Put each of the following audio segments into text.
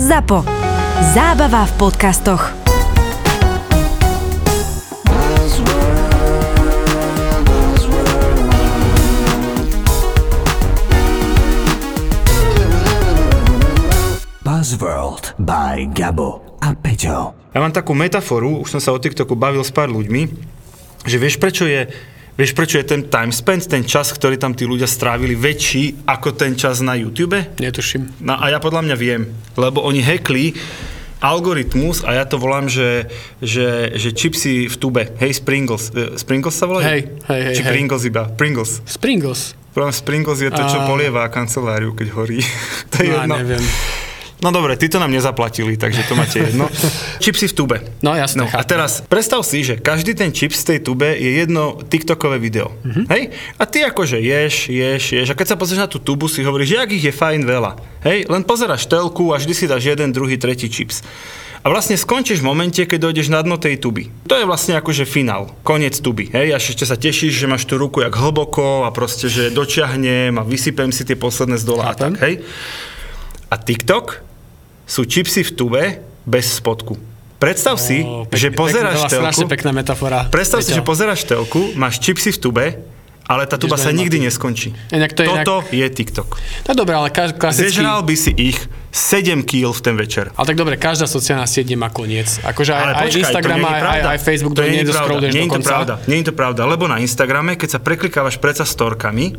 ZAPO. Zábava v podcastoch. Buzzworld by Gabo a Peťo. Ja mám takú metaforu, už som sa o TikToku bavil s pár ľuďmi, že vieš prečo je Vieš, prečo je ten time spent, ten čas, ktorý tam tí ľudia strávili, väčší ako ten čas na YouTube? Netuším. No a ja podľa mňa viem, lebo oni hackli algoritmus a ja to volám, že, že, že čipsy v tube. Hej, Springles. Eh, Springles sa volajú? Hej, hej, hej, Či hej. Pringles iba? Pringles. Springles. Problém Springles je to, čo A- polieva kanceláriu, keď horí. to je No, jedno. neviem. No dobre, ty to nám nezaplatili, takže to máte jedno. Čipsy v tube. No, jasné, No, a teraz predstav si, že každý ten čips z tej tube je jedno TikTokové video. Mhm. Mm-hmm. Hej? A ty akože ješ, ješ, ješ. A keď sa pozrieš na tú tubu, si hovoríš, že jak ich je fajn veľa. Hej? Len pozeráš telku a vždy si dáš jeden, druhý, tretí čips. A vlastne skončíš v momente, keď dojdeš na dno tej tuby. To je vlastne akože finál, koniec tuby. Hej? A ešte sa tešíš, že máš tú ruku jak hlboko a proste, že dočiahnem a vysypem si tie posledné z dola a tak. Hej? A TikTok sú čipsy v tube bez spodku. Predstav si, Ó, že pozeráš telku, pekná metafora. predstav si, Peťo. že pozeráš telku, máš čipsy v tube, ale tá tuba sa nikdy neskončí. Inak to je Toto je TikTok. No dobre, ale ka- klasický... Zežral by si ich 7 kg v ten večer. Ale tak dobre, každá sociálna sieť má koniec. Akože aj, Ale aj počkaj, Instagram, to aj, aj, aj Facebook, to do nie je pravda. Nie je to pravda. Nie je to pravda, lebo na Instagrame, keď sa preklikávaš predsa storkami,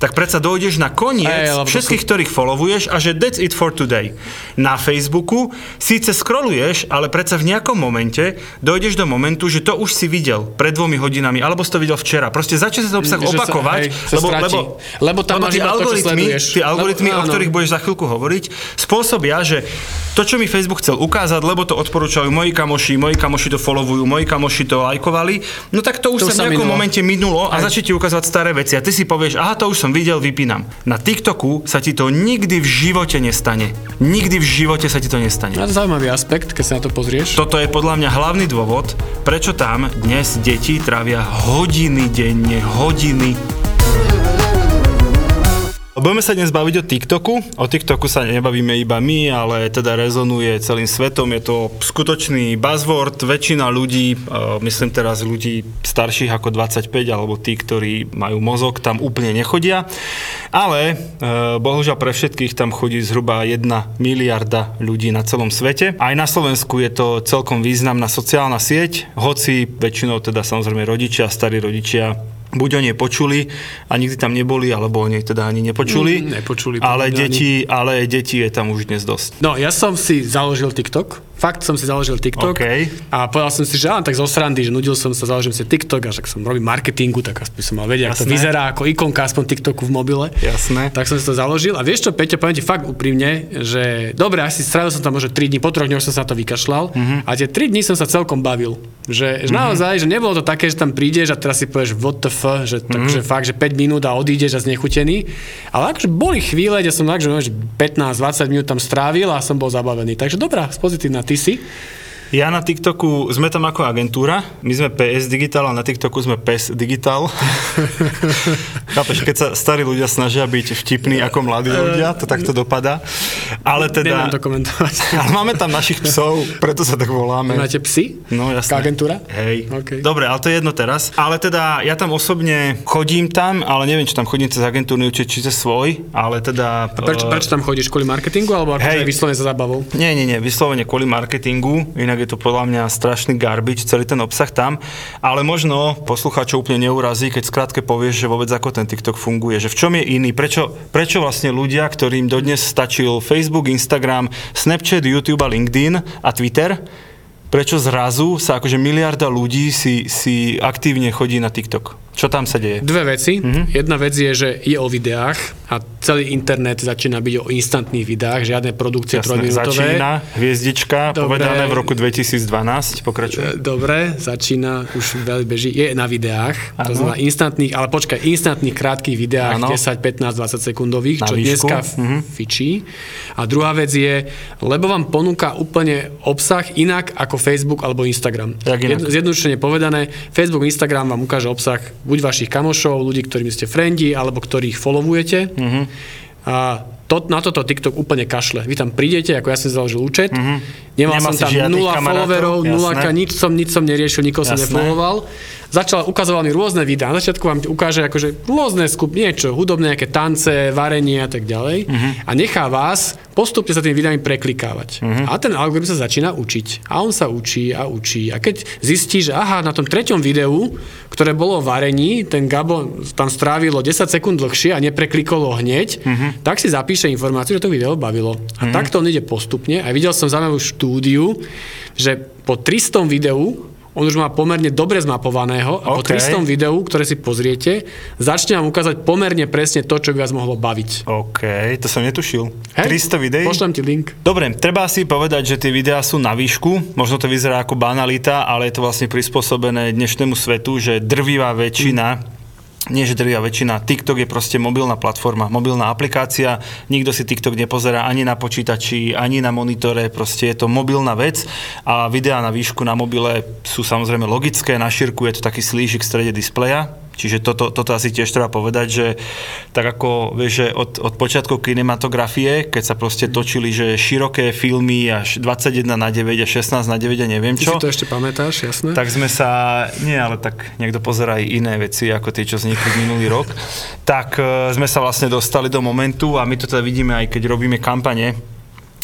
tak predsa dojdeš na koniec Ej, lebo všetkých, ktorých followuješ a že that's it for today. Na Facebooku síce scrolluješ, ale predsa v nejakom momente dojdeš do momentu, že to už si videl pred dvomi hodinami, alebo si to videl včera. Proste začne sa to obsah že sa- opakovať, hej, sa stratí. Lebo tam máš tie iba to, čo algoritmy, algoritmy, Lebo- o áno. ktorých budeš za chvíľku hovoriť, spôsobia, že to, čo mi Facebook chcel ukázať, lebo to odporúčajú moji kamoši, moji kamoši to followujú, moji kamoši to lajkovali, no tak to už To sa v nejakom minulo. momente minulo a začne ti ukazovať staré veci. A ty si povieš, aha, to už som videl, vypínam. Na TikToku sa ti to nikdy v živote nestane. Nikdy v živote sa ti to nestane. To je zaujímavý aspekt, keď sa na to pozrieš. Toto je podľa mňa hlavný dôvod, prečo tam dnes deti trávia hodiny denne, hodiny. Budeme sa dnes baviť o TikToku. O TikToku sa nebavíme iba my, ale teda rezonuje celým svetom. Je to skutočný buzzword. Väčšina ľudí, myslím teraz ľudí starších ako 25, alebo tí, ktorí majú mozog, tam úplne nechodia. Ale e, bohužiaľ pre všetkých tam chodí zhruba 1 miliarda ľudí na celom svete. Aj na Slovensku je to celkom významná sociálna sieť, hoci väčšinou teda samozrejme rodičia, starí rodičia buď o nej počuli a nikdy tam neboli, alebo o nej teda ani nepočuli. Mm, nepočuli, Ale deti, ale deti je tam už dnes dosť. No, ja som si založil TikTok. Fakt som si založil TikTok. OK. A povedal som si, že áno, tak zo srandy, že nudil som sa, založím si TikTok a však som robím marketingu, tak aspoň som mal vedieť, ako to vyzerá ako ikonka aspoň TikToku v mobile. Jasné. Tak som si to založil. A vieš čo, Peťo, poviem ti fakt úprimne, že dobre, asi strávil som tam možno 3 dní, po troch dňoch som sa to vykašľal. Mhm. A tie 3 dní som sa celkom bavil. Že, že naozaj, že nebolo to také, že tam prídeš a teraz si povieš what the f, že, tak, Mhm. že fakt, že 5 minút a odídeš a znechutený. Ale akože boli chvíle, kde som tak, že 15-20 minút tam strávil a som bol zabavený. Takže dobrá, pozitívna, ty si. Ja na TikToku, sme tam ako agentúra, my sme PS Digital a na TikToku sme PES Digital. Chápeš, keď sa starí ľudia snažia byť vtipní ako mladí ľudia, to takto dopadá. Ale teda... Neviem to komentovať. Ale máme tam našich psov, preto sa tak voláme. Máte psy? No. Taká agentúra? Hej. OK. Dobre, ale to je jedno teraz. Ale teda ja tam osobne chodím tam, ale neviem, či tam chodím cez agentúrny účet, či cez svoj, ale teda... A prečo, eh, prečo tam chodíš? Kvôli marketingu alebo Hej. aj vyslovene za zábavou? Nie, nie, nie, vyslovene kvôli marketingu, inak je to podľa mňa strašný garbage, celý ten obsah tam, ale možno poslucháčov úplne neurazí, keď skrátke povieš, že vôbec ako ten TikTok funguje, že v čom je iný, prečo, prečo vlastne ľudia, ktorým dodnes stačil Facebook, Instagram, Snapchat, YouTube a LinkedIn a Twitter, prečo zrazu sa akože miliarda ľudí si, si aktívne chodí na TikTok? Čo tam sa deje? Dve veci. Mhm. Mm-hmm. Jedna vec je, že je o videách a celý internet začína byť o instantných videách, žiadne produkcie Jasné, trojminútové. začína hviezdička, Dobre. povedané v roku 2012, pokračuje. Dobre, začína, už veľmi beží, je na videách, to Áno. znamená instantných, ale počkaj, instantných krátkých videách, Áno. 10, 15, 20 sekundových, Na čo výšku. dneska Mhm. fičí. A druhá vec je, lebo vám ponúka úplne obsah inak ako Facebook alebo Instagram. Jedno- Zjednodušene povedané, Facebook, Instagram vám ukáže obsah buď vašich kamošov, ľudí, ktorými ste frendi, alebo ktorých followujete. Mhm. A to, na toto TikTok úplne kašle. Vy tam prídete, ako ja som založil účet, mm-hmm. nemal Nemal som tam nula followerov, nula nič som, nič som neriešil, nikoho som nefollowoval. Začal, ukazoval mi rôzne videá. Na začiatku vám ukáže akože rôzne skup, niečo, hudobné, nejaké tance, varenie a tak ďalej. Mhm. A nechá vás postupne sa tými videami preklikávať. Mhm. A ten algoritmus sa začína učiť. A on sa učí a učí. A keď zistí, že aha, na tom treťom videu, ktoré bolo o varení, ten Gabo tam strávilo 10 sekúnd dlhšie a nepreklikolo hneď, Mhm. tak si zapíše informáciu, že to video bavilo. A takto on ide postupne. A videl som zaujímavú štúdiu, že po 300 videu on už má pomerne dobre zmapovaného a po OK. 300 videu, ktoré si pozriete, začne vám ukázať pomerne presne to, čo by vás mohlo baviť. OK, to som netušil. Hej? 300 videí? Pošlem ti link. Dobre, treba si povedať, že tie videá sú na výšku. Možno to vyzerá ako banalita, ale je to vlastne prispôsobené dnešnému svetu, že drvivá väčšina nie že drvivá väčšina, TikTok je proste mobilná platforma, mobilná aplikácia, nikto si TikTok nepozerá ani na počítači, ani na monitore, proste je to mobilná vec a videá na výšku na mobile sú samozrejme logické, na šírku je to taký slížik v strede displeja, Čiže toto, toto asi tiež treba povedať, že tak ako vieš, že od, od počiatkov kinematografie, keď sa proste točili, že široké filmy až 21 na 9 a 16 na 9 a neviem Ty čo, si to ešte pamätáš, jasné? tak sme sa, nie, ale tak niekto pozerá aj iné veci, ako tie, čo vznikli minulý rok, tak e, sme sa vlastne dostali do momentu a my to teda vidíme aj keď robíme kampane,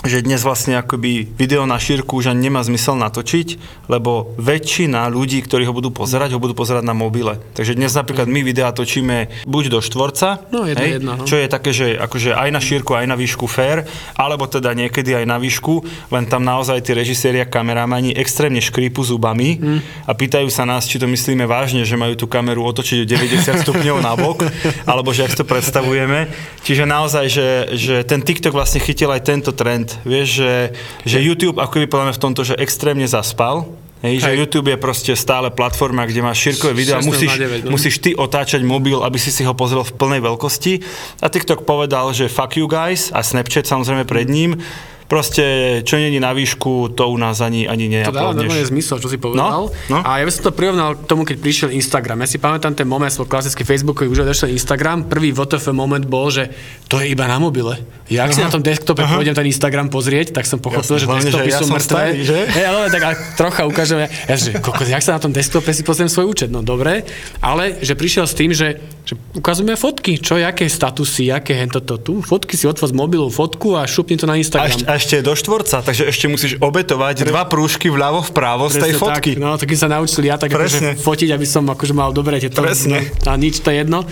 že dnes vlastne akoby video na šírku už ani nemá zmysel natočiť, lebo väčšina ľudí, ktorí ho budú pozerať, ho budú pozerať na mobile. Takže dnes napríklad my videá točíme buď do štvorca, No, jedna, jedna, no. čo je také, že akože aj na šírku, aj na výšku fair, alebo teda niekedy aj na výšku, len tam naozaj tí režiséri a kameramani extrémne škrípu zubami Mm. a pýtajú sa nás, či to myslíme vážne, že majú tú kameru otočiť o 90 stupňov na bok, alebo že ak to predstavujeme. Čiže naozaj, že, že ten TikTok vlastne chytil aj tento trend. Vieš, že, že YouTube ako by podľa mňa v tomto, že extrémne zaspal, Hej, že. YouTube je proste stále platforma, kde máš šírkové videá, 16 musíš, na 9, no. musíš ty otáčať mobil, aby si si ho pozrel v plnej veľkosti. A TikTok povedal, že fuck you guys a Snapchat samozrejme pred ním. Proste, čo není na výšku, to u nás ani, ani To dáva normálne zmysel, čo si povedal. No, no. A ja by som to prirovnal k tomu, keď prišiel Instagram. Ja si pamätám ten moment, svoj klasický Facebookový už došiel Instagram. Prvý WTF moment bol, že to je iba na mobile. Ja ak si na tom desktope pôjdem ten Instagram pozrieť, tak som pochopil, Jasne, že desktopy že ja sú mŕtve. starý, že? Hej, ale tak a trocha ukážem, ja, ja že kokos, jak sa na tom desktope si pozriem svoj účet, no dobre, ale že prišiel s tým, že, že ukazujeme fotky, čo, aké statusy, aké hento to tu, fotky si otvor z mobilu, fotku a šupni to na A Instagram. ešte, a ešte do štvorca, takže ešte musíš obetovať dva prúžky vľavo vpravo z tej Presne fotky. Tak, no, tak sa naučili ja tak Presne. akože fotiť, aby som akože mal dobre tieto. Presne. No, a nič, to je jedno.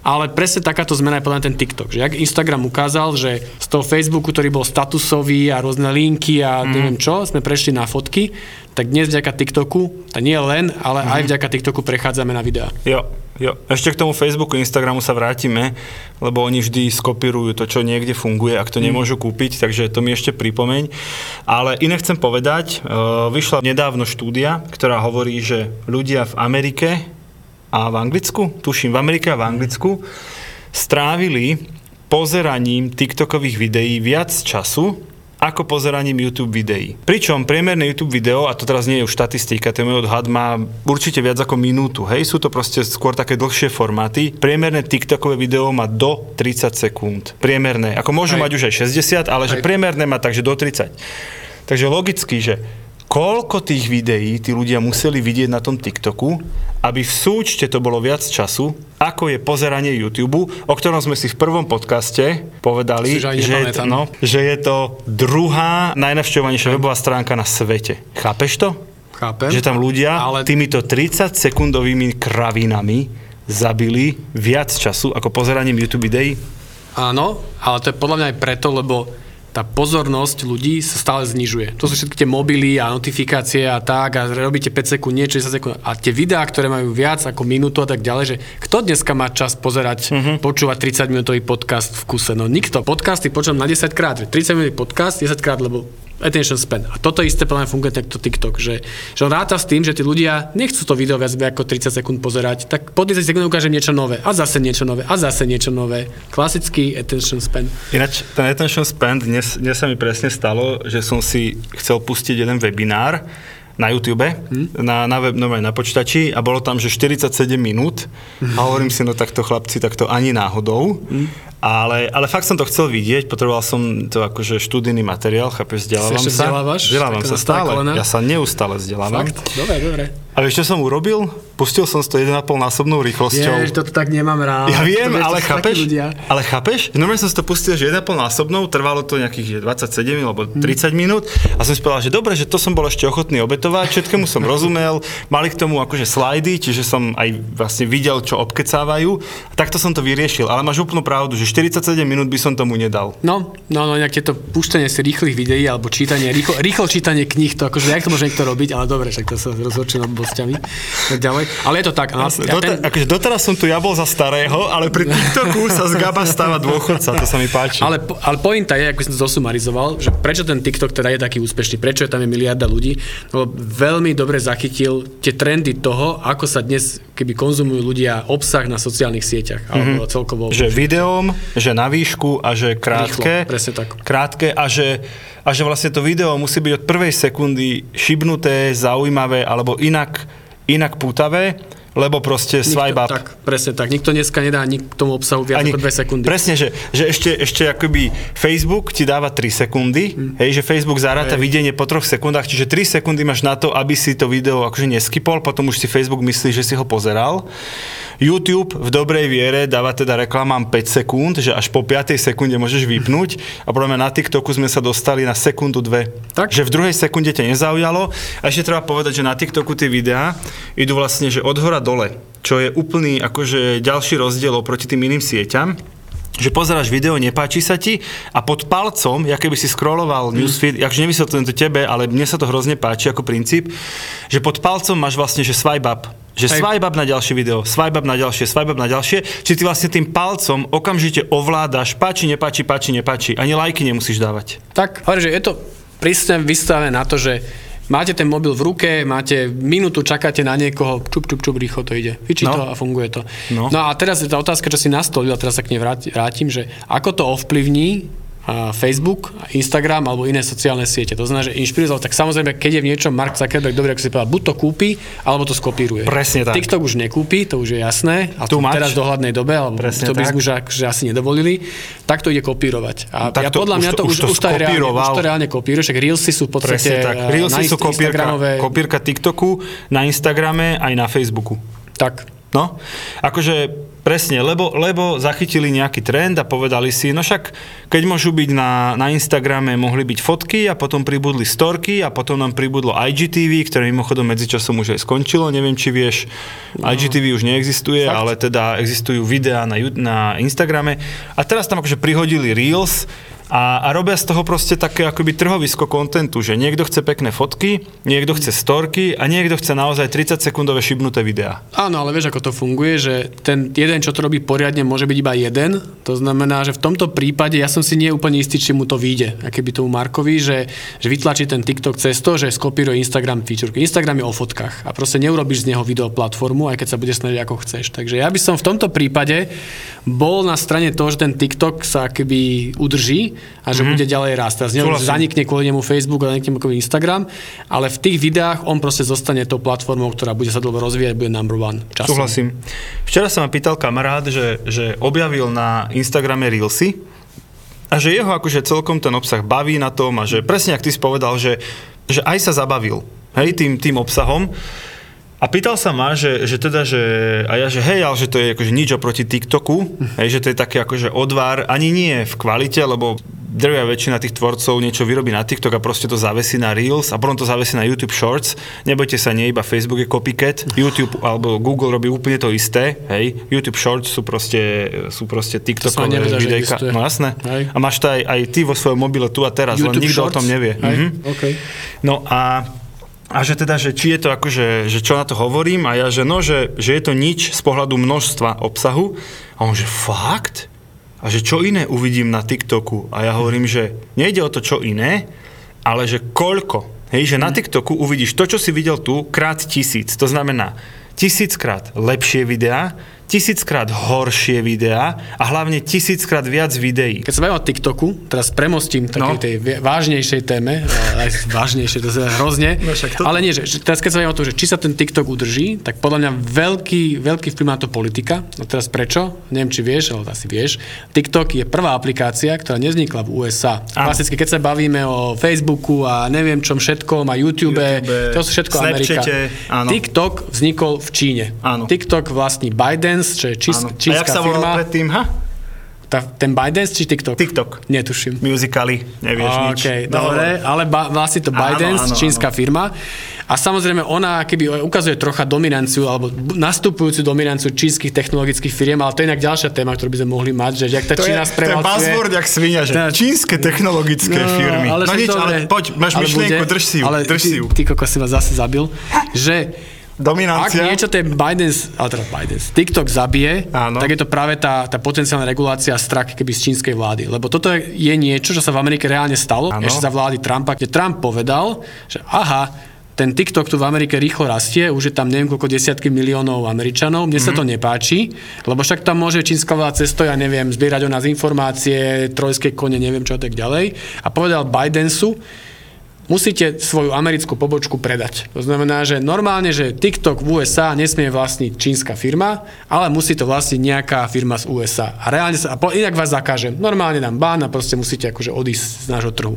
Ale presne takáto zmena je podľa ten TikTok. Že ak Instagram ukázal, že z toho Facebooku, ktorý bol statusový a rôzne linky Mhm. a mm. neviem čo, sme prešli na fotky, tak dnes vďaka TikToku, a nie len, ale Mhm. aj vďaka TikToku prechádzame na videá. Jo, jo. Ešte k tomu Facebooku, Instagramu sa vrátime, lebo oni vždy skopírujú to, čo niekde funguje, ak to nemôžu kúpiť, takže to mi ešte pripomeň. Ale iné chcem povedať, e, vyšla nedávno štúdia, ktorá hovorí, že ľudia v Amerike a v Anglicku, tuším v Amerike a v Anglicku, strávili pozeraním TikTokových videí viac času ako pozeraním YouTube videí. Pričom priemerné YouTube video, a to teraz nie je už štatistika, ten môj odhad má určite viac ako minútu, hej, sú to proste skôr také dlhšie formáty. Priemerné TikTokové video má do 30 sekúnd. Priemerné. Ako môžu Hej. mať už aj 60, ale že Hej. priemerné má takže do 30. Takže logicky, že koľko tých videí tí ľudia museli vidieť na tom TikToku, aby v súčte to bolo viac času, ako je pozeranie YouTube, o ktorom sme si v prvom podcaste povedali, aj že je, to, no, že je to druhá najnavštevovanejšia webová stránka na svete. Chápeš to? Chápem. Že tam ľudia Ale- týmito 30-sekundovými kravinami zabili viac času ako pozeraním YouTube videí? Áno, ale to je podľa mňa aj preto, lebo tá pozornosť ľudí sa stále znižuje. To sú všetky tie mobily a notifikácie a tak a robíte 5 sekúnd, niečo 10 sekúnd. A tie videá, ktoré majú viac ako minútu a tak ďalej, že kto dneska má čas pozerať, uh-huh. počúvať 30 minútový podcast v kuse? No nikto. Podcasty počúvam na 10 krát. že 30 minútový podcast 10 krát, lebo attention span. A toto isté mňa funguje takto TikTok, že, že on ráta s tým, že tí ľudia nechcú to video viac ako 30 sekúnd pozerať, tak po 30 sekúnd ukážem niečo nové a zase niečo nové a zase niečo nové. Klasický attention span. Ináč, ten attention span, dnes, dnes sa mi presne stalo, že som si chcel pustiť jeden webinár na YouTube, hmm? na, na, web, normálne na počítači a bolo tam, že 47 minút a hovorím si, no takto chlapci, takto ani náhodou. Hmm? Ale, ale fakt som to chcel vidieť, potreboval som to akože študijný materiál, chápeš, vzdelávam sa. vzdelávaš? Vzdelávam sa stále. Ja sa neustále vzdelávam. Fakt? Dobre, dobre. A vieš, čo som urobil? Pustil som to 1,5 násobnou rýchlosťou. Jež, toto tak nemám rád. Ja viem, To vieš, ale chápeš? Ale chápeš? Normálne som si to pustil, že 1,5 násobnou, trvalo to nejakých že 27 alebo Hm. 30 minút a som si povedal, že dobre, že to som bol ešte ochotný obetovať, všetkému som rozumel, mali k tomu akože slajdy, čiže som aj vlastne videl, čo obkecávajú. A takto som to vyriešil, ale máš úplnú pravdu, že 47 minút by som tomu nedal. No, no, no, nejaké to púšťanie si rýchlych videí alebo čítanie, rýchlo, rýchlo čítanie kníh, to akože, jak to môže niekto robiť, ale dobre, však to sa nad blbosťami. Tak ďalej. Ale je to tak. No, ja Dota- akože doteraz som tu ja bol za starého, ale pri TikToku sa z Gaba stáva dôchodca, to sa mi páči. Ale, ale pointa je, ako som to zosumarizoval, že prečo ten TikTok teda je taký úspešný, prečo je tam je miliarda ľudí, lebo veľmi dobre zachytil tie trendy toho, ako sa dnes keby konzumujú ľudia obsah na sociálnych sieťach, alebo celkovo. Že videom, že na výšku a že krátke. Rýchlo, presne tak. Krátke a že, a že vlastne to video musí byť od prvej sekundy šibnuté, zaujímavé alebo inak, inak pútavé, lebo proste swipe up. Tak, presne tak. Nikto dneska nedá nik k tomu obsahu viac ako 2 sekundy. Presne, že, že ešte, ešte akoby Facebook ti dáva 3 sekundy, Hm. hej, že Facebook zaráta videnie po 3 sekundách, čiže 3 sekundy máš na to, aby si to video akože neskypol, potom už si Facebook myslí, že si ho pozeral. YouTube v dobrej viere dáva teda reklamám 5 sekúnd, že až po 5 sekunde môžeš vypnúť a podľa mňa na TikToku sme sa dostali na sekundu dve. Tak. Že v druhej sekunde ťa nezaujalo a ešte treba povedať, že na TikToku tie videá idú vlastne, že od hora dole, čo je úplný akože ďalší rozdiel oproti tým iným sieťam že pozeráš video, nepáči sa ti a pod palcom, ja keby si scrolloval newsfeed, akože nevysvetľujem to tebe, ale mne sa to hrozne páči ako princíp, že pod palcom máš vlastne, že swipe up. Že Hej. swipe up na ďalšie video, swipe up na ďalšie, swipe up na ďalšie, či ty vlastne tým palcom okamžite ovládaš, páči, nepáči, páči, nepáči. Ani lajky nemusíš dávať. Tak, hovorím, že je to prísne vystavené na to, že máte ten mobil v ruke, máte minútu, čakáte na niekoho, čup, čup, čup, rýchlo to ide. Fičí No. to a funguje to. No. no a teraz je tá otázka, čo si nastolil, a teraz sa k nej vráti- vrátim, že ako to ovplyvní Facebook, Instagram alebo iné sociálne siete. To znamená, že inšpiroval, tak samozrejme, keď je v niečom Mark Zuckerberg, dobre, ako si povedal, buď to kúpi, alebo to skopíruje. Presne tak. TikTok už nekúpi, to už je jasné. A much. teraz v dohľadnej dobe, alebo Presne to by sme už akože asi nedovolili, tak to ide kopírovať. A Tak ja to- podľa mňa to- už to už, to reálne, už to reálne kopíruje, však Reelsy sú v podstate tak. eh, Reelsy na sú kopírka, kopírka TikToku na Instagrame aj na Facebooku. Tak, No, akože presne, lebo, lebo zachytili nejaký trend a povedali si, no však keď môžu byť na, na Instagrame, mohli byť fotky a potom pribudli storky a potom nám pribudlo IGTV, ktoré mimochodom medzičasom už aj skončilo, neviem či vieš, IGTV už neexistuje, Fakt? ale teda existujú videá na, na Instagrame. A teraz tam akože prihodili Reels a, a robia z toho proste také akoby trhovisko kontentu, že niekto chce pekné fotky, niekto chce storky a niekto chce naozaj 30 sekundové šibnuté videá. Áno, ale vieš, ako to funguje, že ten jeden, čo to robí poriadne, môže byť iba jeden. To znamená, že v tomto prípade ja som si nie úplne istý, či mu to vyjde. A keby tomu Markovi, že, že vytlačí ten TikTok cez to, že skopíruje Instagram feature. Instagram je o fotkách a proste neurobiš z neho video platformu, aj keď sa bude snažiť ako chceš. Takže ja by som v tomto prípade bol na strane toho, že ten TikTok sa keby udrží a že mm-hmm. bude ďalej rásť. Teraz neviem, zanikne kvôli nemu Facebook a zanikne kvôli Instagram, ale v tých videách on proste zostane tou platformou, ktorá bude sa dlho rozvíjať, bude number one časom. Súhlasím. Včera sa ma pýtal kamarát, že, že objavil na Instagrame Reelsy a že jeho akože celkom ten obsah baví na tom a že presne, ak ty si povedal, že, že aj sa zabavil hej, tým, tým obsahom. A pýtal sa ma, že, že teda, že, a ja, že hej, ale že to je akože nič oproti TikToku, hej, že to je taký akože odvar, ani nie v kvalite, lebo drvia väčšina tých tvorcov niečo vyrobí na TikTok a proste to zavesí na Reels a potom to zavesí na YouTube Shorts. Nebojte sa, nie iba Facebook je copycat, YouTube alebo Google robí úplne to isté, hej. YouTube Shorts sú proste, sú proste TikTokové videjka. No jasné. Hej. A máš to aj, aj ty vo svojom mobile tu a teraz, len YouTube nikto o Shorts? tom nevie. Hej, Mhm. okay. No a, a že teda, že či je to akože, že čo na to hovorím a ja, že no, že, že je to nič z pohľadu množstva obsahu a on, že fakt? A že čo iné uvidím na TikToku? A ja hovorím, že nejde o to, čo iné, ale že koľko. Hej, že na TikToku uvidíš to, čo si videl tu, krát tisíc. To znamená tisíckrát lepšie videá, tisíckrát horšie videá a hlavne tisíckrát viac videí. Keď sa bavím o TikToku, teraz premostím takej No. tej vážnejšej téme, ale aj vážnejšej, to je hrozne, No však to- ale nie, že, teraz keď sa bavím o tom, že či sa ten TikTok udrží, tak podľa mňa veľký, veľký vplyv má to politika. No teraz prečo? Neviem, či vieš, ale asi vieš. TikTok je prvá aplikácia, ktorá nevznikla v USA. Áno. Klasicky, keď sa bavíme o Facebooku a neviem čom všetkom a YouTube, YouTube, to sú všetko Amerika. Snapchate, áno. TikTok vznikol v Číne. Áno. TikTok vlastní ByteDance, čo je čís, Áno. A jak čínska sa volal predtým? Ha? Tá, ten ByteDance či TikTok? TikTok. Netuším. Musically, nevieš nič. OK, dobre, ale ba, vlastne to Áno, ByteDance, áno, čínska firma. A samozrejme ona keby ukazuje trocha dominanciu alebo nastupujúcu dominanciu čínskych technologických firiem, ale to je inak ďalšia téma, ktorú by sme mohli mať, že jak tá To Čína to je sprevalcuje. buzzword jak svinia, že Tá- čínske technologické firmy. ale no nič, dobre, ale poď, máš ale myšlienku, bude, drž si ju, ale drž ty, si ju. Ty kokos si ma zase zabil, že ak Dominancia. niečo ten Biden, ale teda Biden, TikTok zabije, Áno. tak je to práve tá, tá potenciálna regulácia strach keby z čínskej vlády. Lebo toto je, niečo, čo sa v Amerike reálne stalo, Áno. ešte za vlády Trumpa, kde Trump povedal, že aha, ten TikTok tu v Amerike rýchlo rastie, už je tam neviem koľko desiatky miliónov Američanov, mne sa Mhm. to nepáči, lebo však tam môže čínska vláda cesto, ja neviem, zbierať o nás informácie, trojské kone, neviem čo a tak ďalej. A povedal Bidensu, musíte svoju americkú pobočku predať. To znamená, že normálne, že TikTok v USA nesmie vlastniť čínska firma, ale musí to vlastniť nejaká firma z USA. A reálne sa, a inak vás zakážem. Normálne dám bán a proste musíte akože odísť z nášho trhu.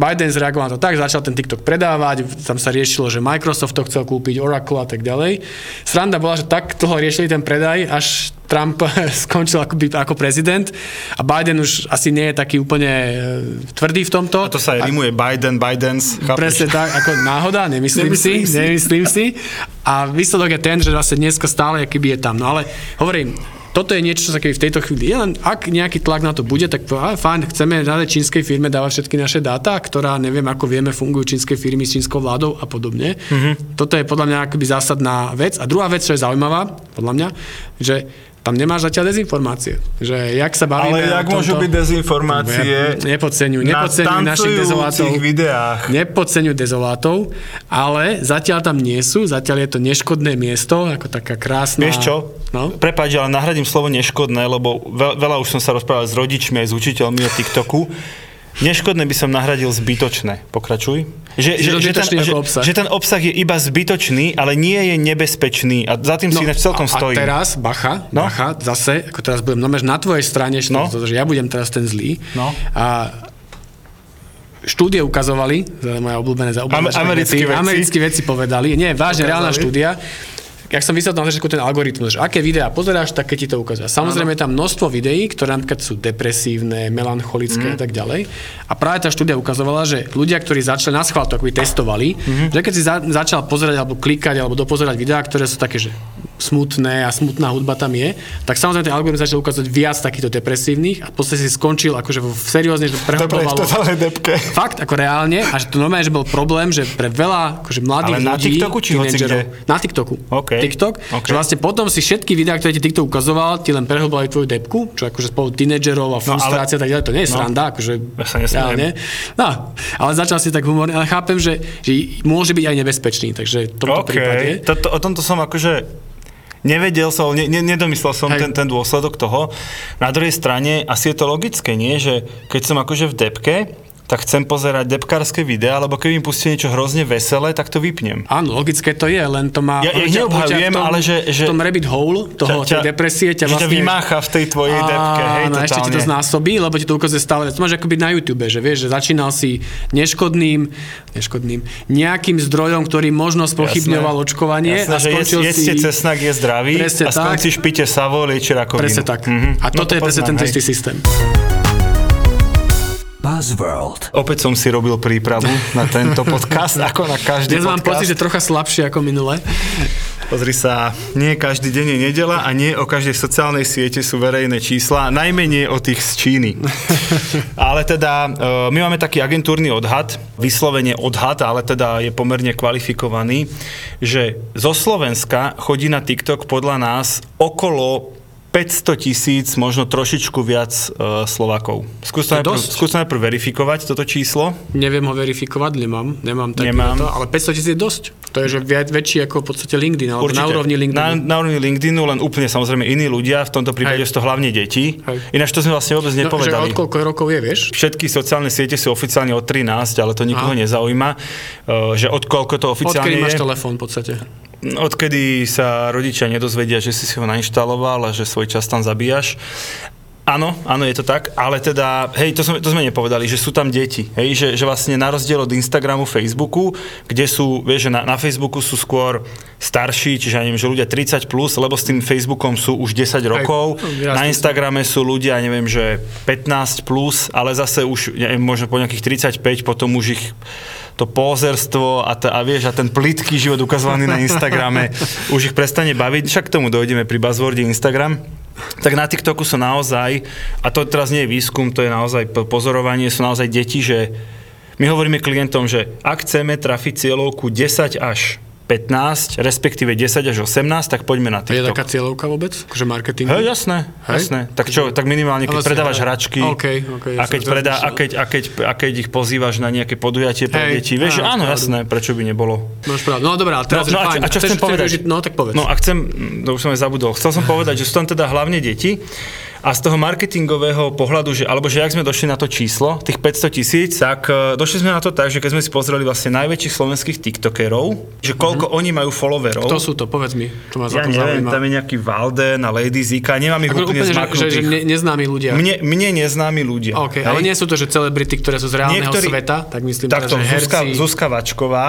Biden zreagoval na to tak, začal ten TikTok predávať, tam sa riešilo, že Microsoft to chcel kúpiť, Oracle a tak ďalej. Sranda bola, že tak dlho riešili ten predaj, až Trump skončil ako, ako prezident a Biden už asi nie je taký úplne e, tvrdý v tomto. A to sa aj rimuje Biden, Bidens, chápeš? Presne tak, ako náhoda, nemyslím, Nemyslím si, si. nemyslím si. A výsledok je ten, že vlastne dneska stále akýby je tam. No ale hovorím, toto je niečo, čo sa keby v tejto chvíli, len ak nejaký tlak na to bude, tak fajn, chceme na čínskej firme dávať všetky naše dáta, ktorá neviem, ako vieme, fungujú čínske firmy s čínskou vládou a podobne. Mhm. Mm-hmm. Toto je podľa mňa akoby zásadná vec. A druhá vec, čo je zaujímavá, podľa mňa, že tam nemáš zatiaľ dezinformácie. Že jak sa bavíme Ale jak môžu byť dezinformácie Nepodceňuj, na nepodceňuj našich dezolátov. videách? Nepodceňuj dezolátov, ale zatiaľ tam nie sú, zatiaľ je to neškodné miesto, ako taká krásna... Vieš čo? No? Prepáč, ale nahradím slovo neškodné, lebo veľ, veľa už som sa rozprával s rodičmi aj s učiteľmi o TikToku. Neškodné by som nahradil zbytočné. Pokračuj. Že, Čiže zbytočný ten, že, obsah. že ten obsah je iba zbytočný, ale nie je nebezpečný. A za tým si ináč celkom No, a, stojím. A teraz, bacha, No. no? bacha, zase, ako teraz budem nomeš na tvojej strane, že, No. no. že ja budem teraz ten zlý. No. A štúdie ukazovali, to je moja obľúbené za Am- americké veci. americké veci povedali, nie, vážne, Ukázali. reálna štúdia, jak som vysvetlil na začiatku ten algoritmus, že aké videá pozeráš, tak keď ti to ukazuje. Samozrejme je tam množstvo videí, ktoré napríklad sú depresívne, melancholické mm. a tak ďalej. A práve tá štúdia ukazovala, že ľudia, ktorí začali na schvál to akoby testovali, Mhm. mm. že keď si za, začal pozerať alebo klikať alebo dopozerať videá, ktoré sú také, že smutné a smutná hudba tam je, tak samozrejme ten algoritmus začal ukazovať viac takýchto depresívnych a v podstate si skončil akože v seriózne, že Dobre, v prehlbovalo totálnej depke. Fakt, ako reálne, a že to normálne, že bol problém, že pre veľa akože mladých Ale na ľudí, TikToku či? Na TikToku. OK. TikTok, OK. že vlastne potom si všetky videá, ktoré ti TikTok ukazoval, ti len prehlbovali tvoju depku, čo akože spolu tínedžerov a No, ale- frustrácia tak ďalej, to nie je No. sranda, akože Ja sa reálne. No, ale začal si tak humorne, ale chápem, že, že môže byť aj nebezpečný, takže v tomto OK, prípade. Toto, o tomto som akože nevedel som, ne, ne, nedomyslel som Hej. ten, ten dôsledok toho. Na druhej strane, asi je to logické, nie? Že keď som akože v depke, tak chcem pozerať depkárske videá, lebo keď mi pustí niečo hrozne veselé, tak to vypnem. Áno, logické to je, len to má... Ja- ja ťa- neobhajujem, ťa ale že- že- V tom rabbit hole toho, tej depresie ťa že vlastne... ťa vymácha v tej tvojej depke, hej, Áno, ešte ti to znásobí, lebo ti to ukazuje stále. To máš akoby na YouTube, že vieš, že začínal si neškodným, neškodným, nejakým zdrojom, ktorý možno spochybňoval Jasné. očkovanie Jasné, a že skončil jes, si... jeste cesnak je zdravý a skončíš pite savo, lieči rakovinu. Presne tak. Mhm. A No toto to je presne ten istý systém. Buzzworld. Opäť som si robil prípravu na tento podcast, ako na každý Dnes mám podcast. pocit, že trocha slabšie ako minule. Pozri sa, nie každý deň je nedela a nie o každej sociálnej siete sú verejné čísla, najmenej o tých z Číny. ale teda, e, my máme taký agentúrny odhad, vyslovene odhad, ale teda je pomerne kvalifikovaný, že zo Slovenska chodí na TikTok podľa nás okolo 500 tisíc, možno trošičku viac uh, Slovakov. Skús to, najprv, dosť. skús to najprv verifikovať, toto číslo. Neviem ho verifikovať, nemám, nemám taký Nemám. To, ale 500 tisíc je dosť. To je že viac, väčší ako v podstate LinkedIn, alebo na úrovni Na, LinkedIn. na úrovni LinkedInu, len úplne samozrejme iní ľudia, v tomto prípade Hej. sú to hlavne deti. Hej. Ináč to sme vlastne vôbec No, že nepovedali. od koľko rokov je, vieš? Všetky sociálne siete sú oficiálne od 13, ale to nikoho Aha. nezaujíma, uh, že od koľko to oficiálne Odkedy máš je. telefón v podstate? Odkedy sa rodičia nedozvedia, že si si ho nainštaloval a že svoj čas tam zabíjaš. Áno, áno, je to tak, ale teda, hej, to sme, to sme nepovedali, že sú tam deti, hej, že, že vlastne na rozdiel od Instagramu, Facebooku, kde sú, vieš, že na, na Facebooku sú skôr starší, čiže ja neviem, že ľudia 30 plus, lebo s tým Facebookom sú už 10 rokov, jasne. na Instagrame sú ľudia, neviem, že 15 plus, ale zase už, neviem, možno po nejakých 35, potom už ich to pózerstvo a, t- a vieš, a ten plitký život ukazovaný na Instagrame už ich prestane baviť, však k tomu dojdeme pri buzzworde Instagram. Tak na TikToku sú naozaj, a to teraz nie je výskum, to je naozaj pozorovanie, sú naozaj deti, že my hovoríme klientom, že ak chceme trafiť cieľovku 10 až 15, respektíve 10 až 18, tak poďme na Je TikTok. taká cieľovka vôbec? Akože marketing? Hej, jasné, Hej? jasné. Tak čo, tak minimálne, keď si- predávaš ale- hračky OK, OK, ja a, keď predá, a, keď, a, keď, a keď ich pozývaš na nejaké podujatie pre Hej, deti, vieš, áno, áno, jasné, prečo by nebolo. Máš pravdu. No dobré, ale teraz, no, že a, čo, a čo chcem povedať? využiť- no tak povedz. No a chcem, to už som aj zabudol, chcel som povedať, že sú tam teda hlavne deti a z toho marketingového pohľadu, že, alebo že ak sme došli na to číslo, tých 500 tisíc, tak e, došli sme na to tak, že keď sme si pozreli vlastne najväčších slovenských tiktokerov, že koľko oni majú followerov. Kto sú to? Povedz mi. To ma ja neviem, zaujíma. tam je nejaký Valden a Lady Zika, nemám ich Ako úplne, úplne, že, že, ne, neznámi ľudia. Mne, mne neznámi ľudia. OK, ale nie sú to, že celebrity, ktoré sú z reálneho sveta, tak myslím, takto, teda, že Zuzka, herci... Zuzka Vačková,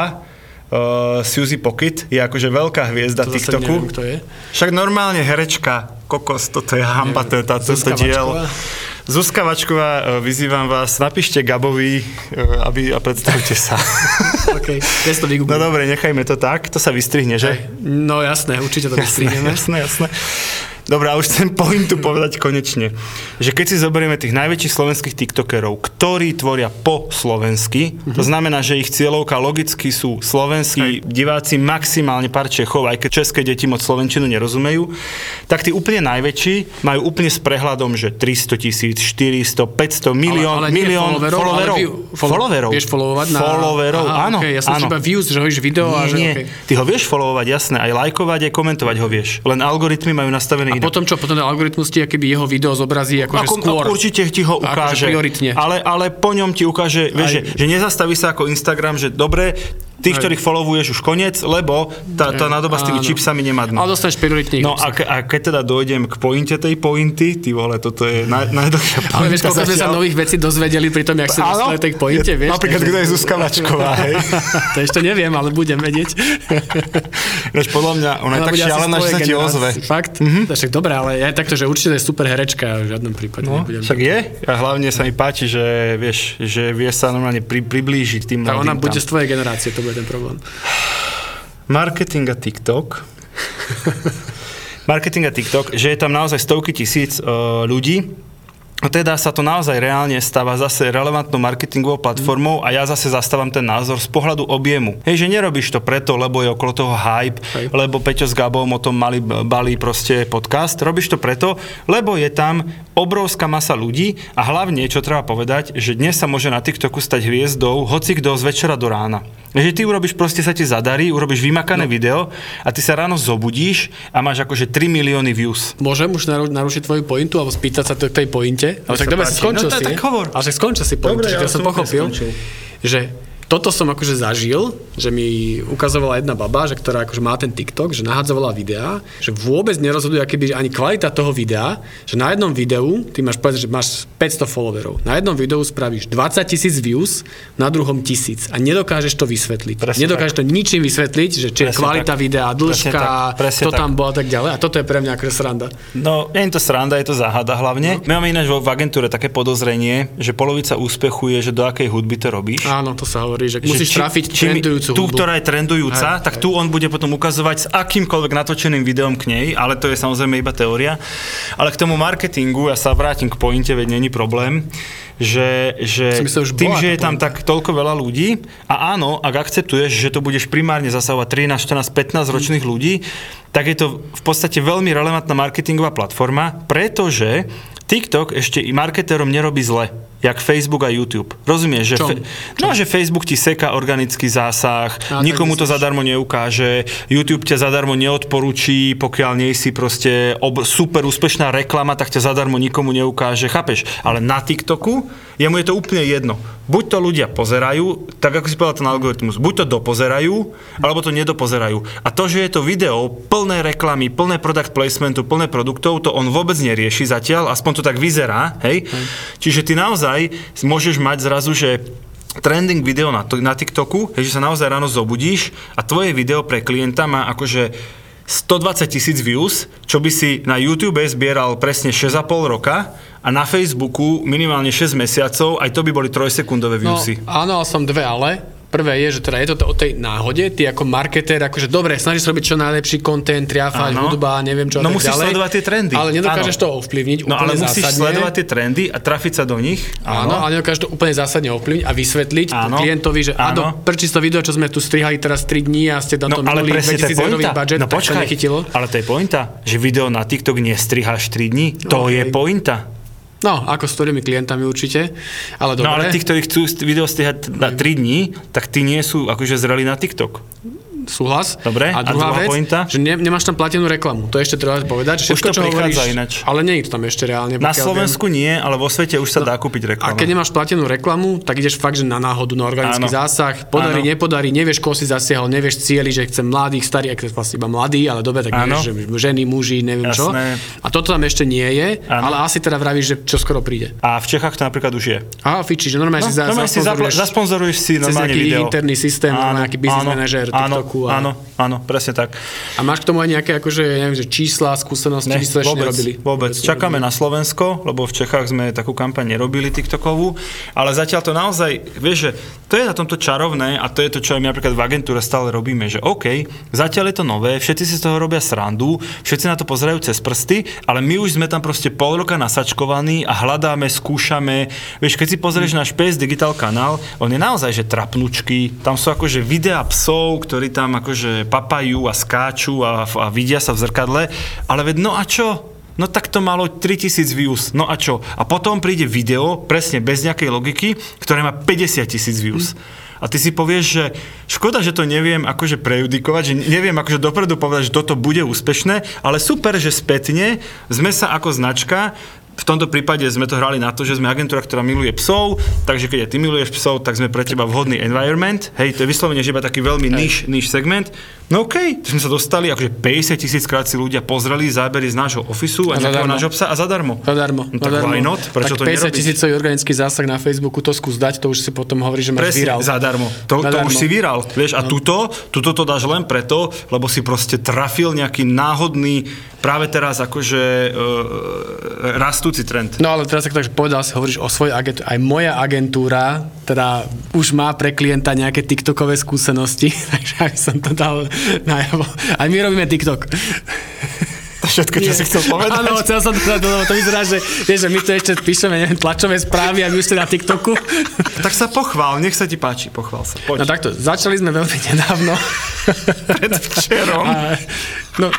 uh, Suzy Pocket je akože veľká hviezda to TikToku. neviem, kto je. Však normálne herečka, kokos, toto je hamba, to je tá, Zuzka diel. Zuzka Vačková, uh, vyzývam vás, napíšte Gabovi uh, aby, a predstavte sa. OK, ja to No vygooglím. dobre, nechajme to tak, to sa vystrihne, že? No jasné, určite to vystrihneme. Jasné, jasné. Dobre, a už chcem pointu povedať konečne, že keď si zoberieme tých najväčších slovenských tiktokerov, ktorí tvoria po slovensky, to znamená, že ich cieľovka logicky sú slovenskí diváci, maximálne pár Čechov, aj keď české deti moc slovenčinu nerozumejú, tak tí úplne najväčší majú úplne s prehľadom, že 300 tisíc, 400, 500, milión, ale nie milión followerov, followerov. ale view- follow- followerov. Vieš followovať na... Followerov, Aha, áno. Okay, ja som áno. iba views, že hojíš video a Nie, že... nie. Okay. Ty ho vieš followovať, jasné, aj lajkovať, aj komentovať ho vieš. Len algoritmy majú nastavené A inak. potom čo? Potom ten algoritmus ti akoby jeho video zobrazí akože Ako, skôr. určite ti ho Akože ukáže. prioritne. Ale, ale po ňom ti ukáže, vieš, že, že nezastaví sa ako Instagram, že dobre, tých, Hej. ktorých followuješ už koniec, lebo tá, tá nádoba s tými Áno. čipsami nemá dno. Ale dostaneš prioritne No a, ke, a keď teda dojdem k pointe tej pointy, ty vole, toto je naj, najdlhšia pointa. Ale vieš, koľko sme sa nových vecí dozvedeli pri tom, jak Áno. dostali tej pointe, vieš? Napríklad, kto je Zuzka Vačková, hej? to ešte neviem, ale budem vedieť. Vieš, podľa mňa, ona je tak šialená, že sa ti ozve. Fakt? Mm-hmm. Však dobré, ale ja takto, že určite je super herečka, v žiadnom prípade No, nebudem. však je. A hlavne sa mi páči, že vieš, že vie sa normálne pri, priblížiť tým Tak ona mladým bude z tvojej generácie, to bude ten problém. Marketing a TikTok. Marketing a TikTok, že je tam naozaj stovky tisíc uh, ľudí, teda sa to naozaj reálne stáva zase relevantnou marketingovou platformou a ja zase zastávam ten názor z pohľadu objemu. Hej, že nerobíš to preto, lebo je okolo toho hype, Hej. lebo Peťo s Gabom o tom mali balí proste podcast. Robíš to preto, lebo je tam obrovská masa ľudí a hlavne, čo treba povedať, že dnes sa môže na TikToku stať hviezdou hoci kto z večera do rána. Že ty urobíš, proste sa ti zadarí, urobíš vymakané no. video a ty sa ráno zobudíš a máš akože 3 milióny views. Môžem už naru- narušiť tvoju pointu alebo spýtať sa to k tej pointe? Ale tak dobre, si skončil No, tak- si. tak hovor. Ale však skončil si pointu, Dobre, že ja som pochopil. skončil. Že toto som akože zažil, že mi ukazovala jedna baba, že ktorá akože má ten TikTok, že nahadzovala videá, že vôbec nerozhoduje že ani kvalita toho videa, že na jednom videu, ty máš povedať, že máš 500 followerov, na jednom videu spravíš 20 tisíc views, na druhom tisíc a nedokážeš to vysvetliť. Presne nedokážeš to ničím vysvetliť, že či je kvalita tak. videa, Presne dĺžka, tak, presne to tak. tam bolo a tak ďalej. A toto je pre mňa akože sranda. No, nie je to sranda, je to záhada hlavne. No. My máme ináč v agentúre také podozrenie, že polovica úspechu je, že do akej hudby to robíš. Áno, to sa hovorí. Hovoríš, že musíš či- trafiť či trendujúcu Tú, hudbu. ktorá je trendujúca, Hej, tak tu on bude potom ukazovať s akýmkoľvek natočeným videom k nej, ale to je samozrejme iba teória. Ale k tomu marketingu, ja sa vrátim k pointe, veď není problém, že, že myslel, že tým, že je tam tak toľko veľa ľudí a áno, ak akceptuješ, že to budeš primárne zasahovať 13, 14, 15 ročných ľudí, tak je to v podstate veľmi relevantná marketingová platforma, pretože TikTok ešte i marketérom nerobí zle, jak Facebook a YouTube. Rozumieš, že, Čom? fe- no, že Facebook ti seká organický zásah, A, nikomu to zadarmo neukáže, YouTube ťa zadarmo neodporúči, pokiaľ nie si proste ob- super úspešná reklama, tak ťa zadarmo nikomu neukáže, chápeš? Ale na TikToku jemu je to úplne jedno. Buď to ľudia pozerajú, tak ako si povedal ten algoritmus, buď to dopozerajú, alebo to nedopozerajú. A to, že je to video plné reklamy, plné product placementu, plné produktov, to on vôbec nerieši zatiaľ, aspoň to tak vyzerá, hej? Čiže ty naozaj môžeš mať zrazu, že trending video na, na TikToku, je, že sa naozaj ráno zobudíš a tvoje video pre klienta má akože 120 tisíc views, čo by si na YouTube zbieral presne 6,5 roka a na Facebooku minimálne 6 mesiacov, aj to by boli 3-sekundové No, viewsy. áno, ale som dve ale. Prvé je, že teda je to o tej náhode, ty ako marketér, akože dobre, snažíš robiť čo najlepší content, triafať, Áno. hudba, neviem čo No musíš ďalej. sledovať tie trendy. Ale nedokážeš Áno. to ovplyvniť No ale musíš zásadne. sledovať tie trendy a trafiť sa do nich. Áno, ale nedokážeš to úplne zásadne ovplyvniť a vysvetliť Áno. klientovi, že Áno. áno, prečo to video, čo sme tu strihali teraz 3 dní a ste na No to ale minuli presne to je 2000 eurový budget, no tak to počkaj, nechytilo. ale to je pointa, že video na TikTok nestriháš 3 dní. To OK. je pointa. No, ako s ktorými klientami určite, ale dobre. No ale tí, ktorí chcú video strihať na 3 dní, tak tí nie sú akože zreli na TikTok. Súhlas. Dobre, A a druhá, druhá vec, pointa? že ne, nemáš tam platenú reklamu. To ešte treba povedať. Že všetko, čo hovoríš, ináč. Ale nie je to tam ešte reálne. Na Slovensku nie, ale vo svete už sa dá kúpiť Viem. A keď nemáš platenú reklamu, tak ideš fakt, že na náhodu, na organický Áno. zásah. Podarí, Áno. nepodarí, nevieš, koho si zasiahol, nevieš cieli, že chcem mladých, starých, ak vlastne iba mladí, ale dobre, tak Áno. nevieš, že ženy, muži, neviem čo. Jasné. A toto tam ešte nie je, Áno. ale asi teda vravíš, že čo skoro príde. A v Čechách to napríklad už je. Aha, fiči, že normálne si, za, normálne si zasponzoruješ si normálne video. interný systém, Áno, nejaký business áno, manažer áno, TikToku. A, Áno, áno, presne tak. a máš k tomu aj nejaké akože, ja neviem, že čísla, skúsenosti, vy ste vôbec, nerobili. vôbec. Čakáme na Slovensko, lebo v Čechách sme takú kampaň nerobili TikTokovú, ale zatiaľ to naozaj, vieš, že to je na tomto čarovné a to je to, čo aj my napríklad v agentúre stále robíme, že OK, zatiaľ je to nové, všetci si z toho robia srandu, všetci na to pozerajú cez prsty, ale my už sme tam proste pol roka nasačkovaní a hľadáme, skúšame. Vieš, keď si pozrieš náš PS Digital kanál, on je naozaj, že trapnučky, tam sú akože videá psov, ktorí tam akože papajú a skáču a, a vidia sa v zrkadle, ale veď no a čo? No tak to malo 3000 views, no a čo? A potom príde video, presne bez nejakej logiky, ktoré má 50 tisíc views. A ty si povieš, že škoda, že to neviem akože prejudikovať, že neviem akože dopredu povedať, že toto bude úspešné, ale super, že spätne sme sa ako značka v tomto prípade sme to hrali na to, že sme agentúra, ktorá miluje psov, takže keď aj ty miluješ psov, tak sme pre teba vhodný environment. Hej, to je vyslovene, že iba taký veľmi niž, niž segment. No okej, okay, sme sa dostali, akože 50 tisíc krát si ľudia pozreli zábery z nášho ofisu a, A nejakého nášho psa a zadarmo. Zadarmo. No, tak zadarmo. why not? Prečo tak to 50 nerobiť? tisícový organický zásah na Facebooku, to skús dať, to už si potom hovorí, že máš Presne, virál. zadarmo. To, to Zadarmo. už si vyral, vieš, a tuto, tuto to dáš len preto, lebo si proste trafil nejaký náhodný, práve teraz akože e, rastúci trend. No ale teraz tak, takže povedal si, hovoríš o svojej agentúre. Aj moja agentúra teda už má pre klienta nejaké TikTokové skúsenosti, takže aby som to dal najavo. Aj my robíme TikTok. To všetko, čo si chcel povedať. Áno, chcel som to dať, lebo to vyzerá, že, vieš, že my tu ešte píšeme neviem, tlačové správy a my už ste na TikToku. Tak sa pochvál, nech sa ti páči, pochvál sa. Poď. No takto, začali sme veľmi nedávno. Predvčerom. A, no,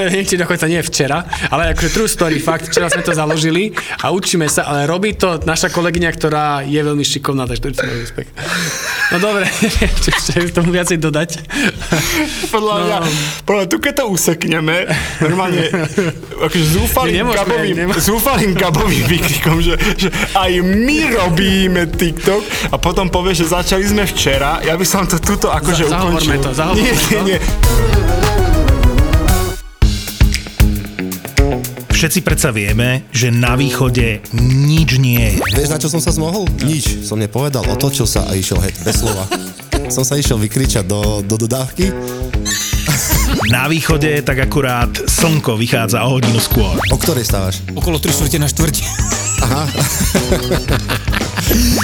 neviem, či dokonca nie včera, ale akože true story, fakt, včera sme to založili a učíme sa, ale robí to naša kolegyňa, ktorá je veľmi šikovná, takže to je respekt. No dobre, či ešte tomu viacej dodať. Podľa mňa, No. podľa mňa, tu keď to usekneme, normálne, akože zúfalým nemôžeme, gabovým, nemô- zúfalým gabovým výkrikom, že, že aj my robíme TikTok a potom povie, že začali sme včera, ja by som to tuto akože Za- zahovorme ukončil. to, zahovorme nie, to. Nie, nie, Všetci predsa vieme, že na východe nič nie je. Vieš, na čo som sa zmohol? Nič. Som nepovedal, otočil sa a išiel heď, bez slova. som sa išiel vykričať do, do dodávky. Na východe tak akurát slnko vychádza o hodinu skôr. O ktorej stávaš? Okolo 3 štvrte na štvrť. Aha.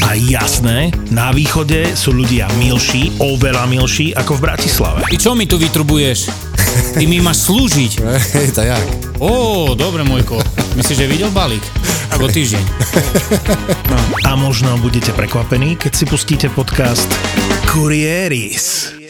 A jasné, na východe sú ľudia milší, oveľa milší ako v Bratislave. Ty čo mi tu vytrubuješ? Ty mi máš slúžiť. Hej, to jak? Ó, dobre, môjko. Myslíš, že videl balík? Ako týždeň. A možno budete prekvapení, keď si pustíte podcast Kurieris.